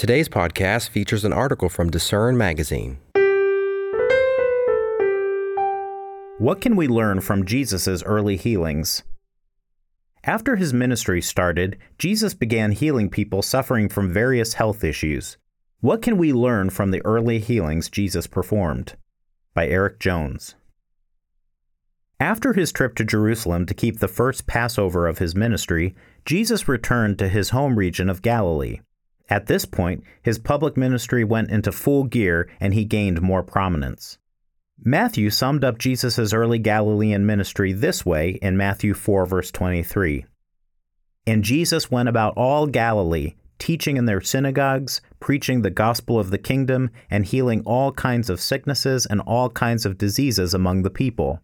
Today's podcast features an article from Discern Magazine. What can we learn from Jesus' early healings? After his ministry started, Jesus began healing people suffering from various health issues. What can we learn from the early healings Jesus performed? By Erik Jones. After his trip to Jerusalem to keep the first Passover of his ministry, Jesus returned to his home region of Galilee. At this point, his public ministry went into full gear and he gained more prominence. Matthew summed up Jesus' early Galilean ministry this way in Matthew 4, verse 23. And Jesus went about all Galilee, teaching in their synagogues, preaching the gospel of the kingdom, and healing all kinds of sicknesses and all kinds of diseases among the people.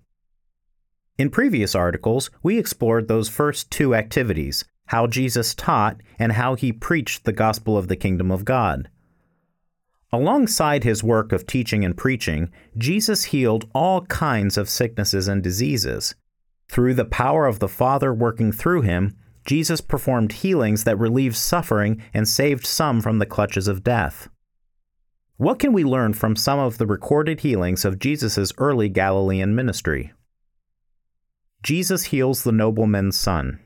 In previous articles, we explored those first two activities how Jesus taught and how he preached the gospel of the kingdom of God. Alongside his work of teaching and preaching, Jesus healed all kinds of sicknesses and diseases. Through the power of the Father working through him, Jesus performed healings that relieved suffering and saved some from the clutches of death. What can we learn from some of the recorded healings of Jesus' early Galilean ministry? Jesus heals the nobleman's son.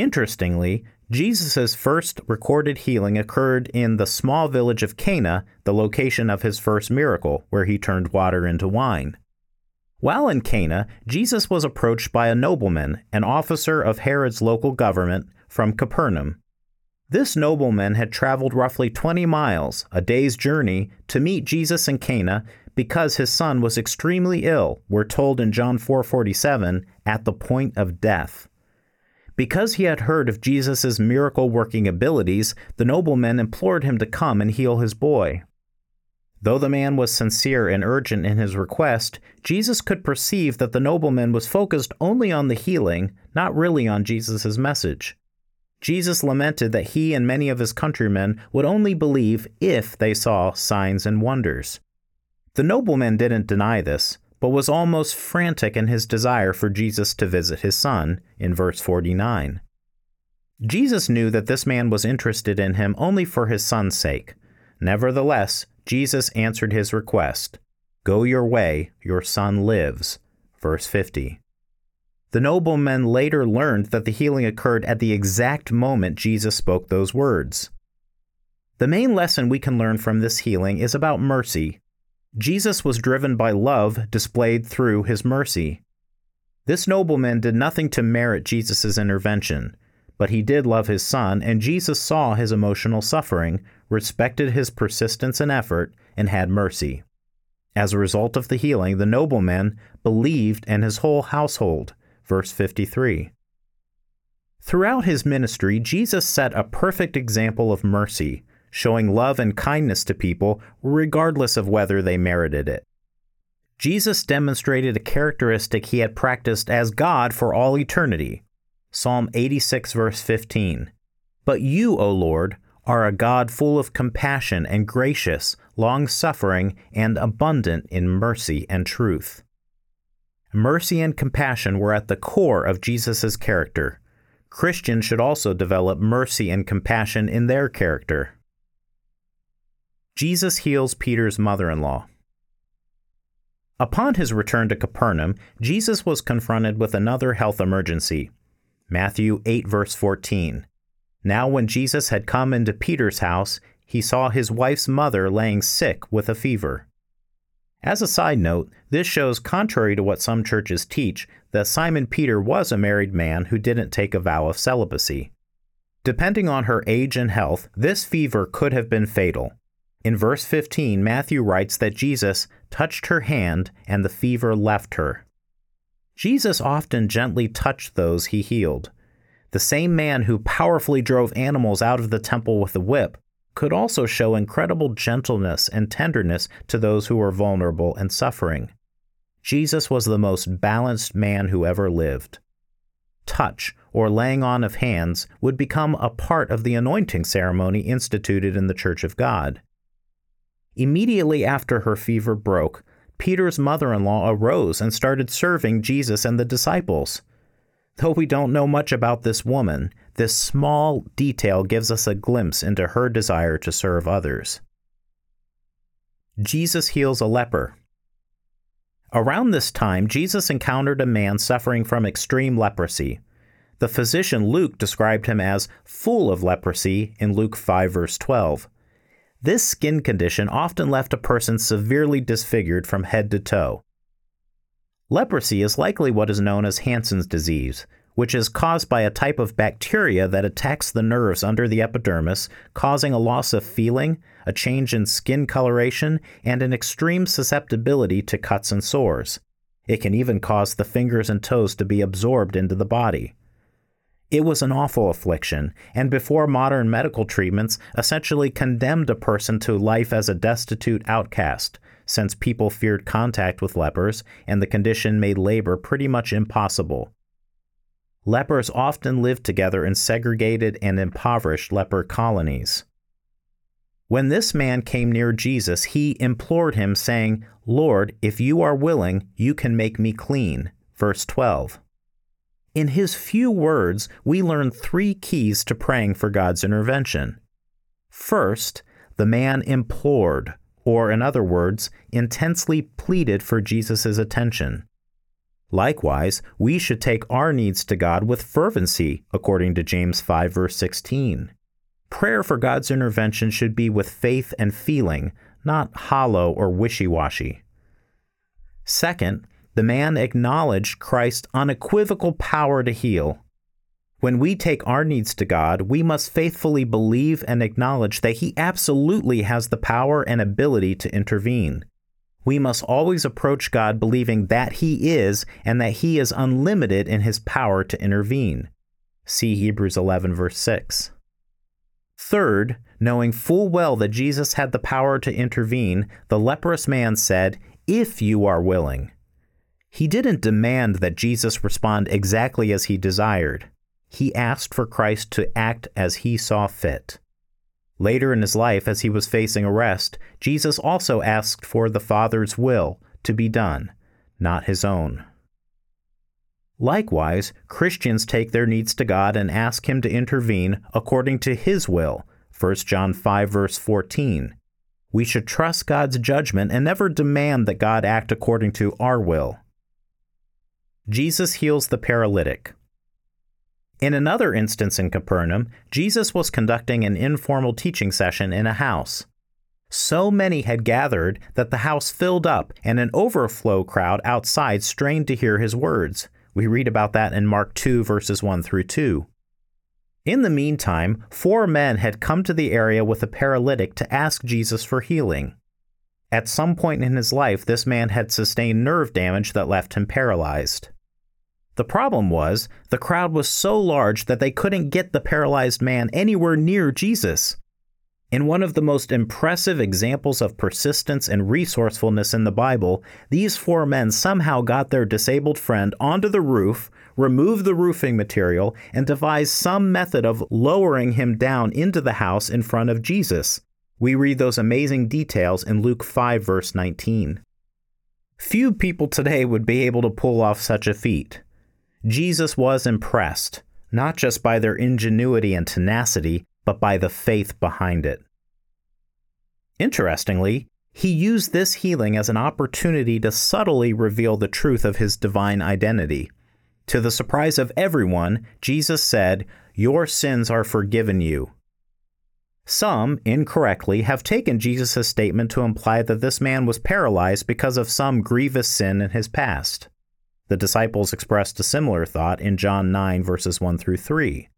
Interestingly, Jesus' first recorded healing occurred in the small village of Cana, the location of his first miracle, where he turned water into wine. While in Cana, Jesus was approached by a nobleman, an officer of Herod's local government, from Capernaum. This nobleman had traveled roughly 20 miles, a day's journey, to meet Jesus in Cana because his son was extremely ill, we're told in John 4:47, at the point of death. Because he had heard of Jesus' miracle working abilities, the nobleman implored him to come and heal his boy. Though the man was sincere and urgent in his request, Jesus could perceive that the nobleman was focused only on the healing, not really on Jesus' message. Jesus lamented that he and many of his countrymen would only believe if they saw signs and wonders. The nobleman didn't deny this, but was almost frantic in his desire for Jesus to visit his son, in verse 49. Jesus knew that this man was interested in him only for his son's sake. Nevertheless, Jesus answered his request Go your way, your son lives. Verse 50. The nobleman later learned that the healing occurred at the exact moment Jesus spoke those words. The main lesson we can learn from this healing is about mercy. Jesus was driven by love displayed through his mercy. This nobleman did nothing to merit Jesus' intervention, but he did love his son, and Jesus saw his emotional suffering, respected his persistence and effort, and had mercy. As a result of the healing, the nobleman believed and his whole household verse 53. Throughout his ministry, Jesus set a perfect example of mercy, showing love and kindness to people regardless of whether they merited it. Jesus demonstrated a characteristic he had practiced as God for all eternity. Psalm 86, verse 15. But you, O Lord, are a God full of compassion and gracious, long suffering, and abundant in mercy and truth. Mercy and compassion were at the core of Jesus' character. Christians should also develop mercy and compassion in their character. Jesus heals Peter's mother in law. Upon his return to Capernaum, Jesus was confronted with another health emergency. Matthew 8, verse 14. Now, when Jesus had come into Peter's house, he saw his wife's mother laying sick with a fever. As a side note, this shows, contrary to what some churches teach, that Simon Peter was a married man who didn't take a vow of celibacy. Depending on her age and health, this fever could have been fatal. In verse 15, Matthew writes that Jesus touched her hand and the fever left her. Jesus often gently touched those he healed. The same man who powerfully drove animals out of the temple with a whip could also show incredible gentleness and tenderness to those who were vulnerable and suffering. Jesus was the most balanced man who ever lived. Touch, or laying on of hands, would become a part of the anointing ceremony instituted in the Church of God. Immediately after her fever broke, Peter's mother in law arose and started serving Jesus and the disciples. Though we don't know much about this woman, this small detail gives us a glimpse into her desire to serve others. Jesus heals a leper. Around this time, Jesus encountered a man suffering from extreme leprosy. The physician Luke described him as full of leprosy in Luke 5, verse 12. This skin condition often left a person severely disfigured from head to toe. Leprosy is likely what is known as Hansen's disease, which is caused by a type of bacteria that attacks the nerves under the epidermis, causing a loss of feeling, a change in skin coloration, and an extreme susceptibility to cuts and sores. It can even cause the fingers and toes to be absorbed into the body. It was an awful affliction, and before modern medical treatments, essentially condemned a person to life as a destitute outcast, since people feared contact with lepers, and the condition made labor pretty much impossible. Lepers often lived together in segregated and impoverished leper colonies. When this man came near Jesus, he implored him, saying, Lord, if you are willing, you can make me clean. Verse 12. In his few words, we learn three keys to praying for God's intervention. First, the man implored, or in other words, intensely pleaded for Jesus' attention. Likewise, we should take our needs to God with fervency, according to James 5, verse 16. Prayer for God's intervention should be with faith and feeling, not hollow or wishy washy. Second, the man acknowledged Christ's unequivocal power to heal. When we take our needs to God, we must faithfully believe and acknowledge that He absolutely has the power and ability to intervene. We must always approach God believing that He is and that He is unlimited in His power to intervene. See Hebrews 11, verse 6. Third, knowing full well that Jesus had the power to intervene, the leprous man said, If you are willing. He didn't demand that Jesus respond exactly as he desired he asked for Christ to act as he saw fit. Later in his life, as he was facing arrest, Jesus also asked for the Father's will to be done, not his own. Likewise, Christians take their needs to God and ask him to intervene according to his will. 1 John 5 verse 14. We should trust God's judgment and never demand that God act according to our will. Jesus heals the paralytic. In another instance in Capernaum, Jesus was conducting an informal teaching session in a house. So many had gathered that the house filled up, and an overflow crowd outside strained to hear his words. We read about that in Mark 2, verses 1 through 2. In the meantime, four men had come to the area with a paralytic to ask Jesus for healing. At some point in his life, this man had sustained nerve damage that left him paralyzed. The problem was, the crowd was so large that they couldn't get the paralyzed man anywhere near Jesus. In one of the most impressive examples of persistence and resourcefulness in the Bible, these four men somehow got their disabled friend onto the roof, removed the roofing material, and devised some method of lowering him down into the house in front of Jesus. We read those amazing details in Luke 5, verse 19. Few people today would be able to pull off such a feat. Jesus was impressed, not just by their ingenuity and tenacity, but by the faith behind it. Interestingly, he used this healing as an opportunity to subtly reveal the truth of his divine identity. To the surprise of everyone, Jesus said, Your sins are forgiven you. Some, incorrectly, have taken Jesus' statement to imply that this man was paralyzed because of some grievous sin in his past. The disciples expressed a similar thought in John 9, verses 1 through 3.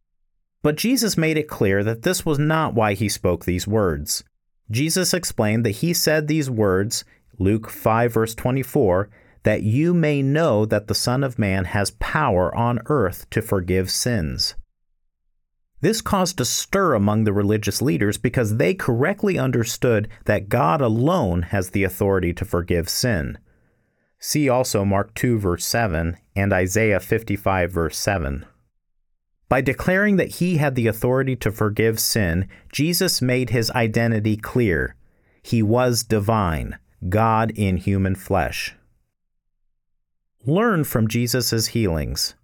But Jesus made it clear that this was not why he spoke these words. Jesus explained that he said these words, Luke 5, verse 24, that you may know that the Son of Man has power on earth to forgive sins. This caused a stir among the religious leaders because they correctly understood that God alone has the authority to forgive sin. See also Mark 2, verse 7, and Isaiah 55, verse 7. By declaring that he had the authority to forgive sin, Jesus made his identity clear. He was divine, God in human flesh. Learn from Jesus' healings.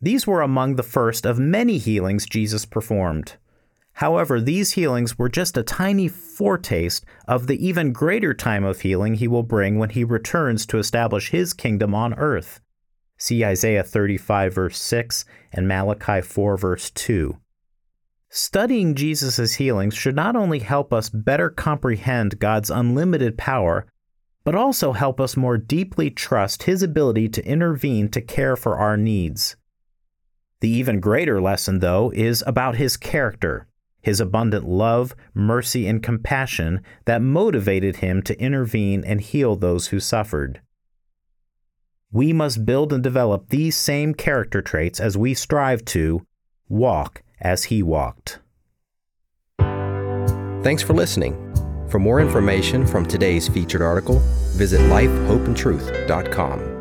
These were among the first of many healings Jesus performed. However, these healings were just a tiny foretaste of the even greater time of healing he will bring when he returns to establish his kingdom on earth. See Isaiah 35, verse 6, and Malachi 4, verse 2. Studying Jesus' healings should not only help us better comprehend God's unlimited power, but also help us more deeply trust His ability to intervene to care for our needs. The even greater lesson, though, is about His character his abundant love, mercy, and compassion that motivated him to intervene and heal those who suffered. We must build and develop these same character traits as we strive to walk as he walked. Thanks for listening. For more information from today's featured article, visit lifehopeandtruth.com.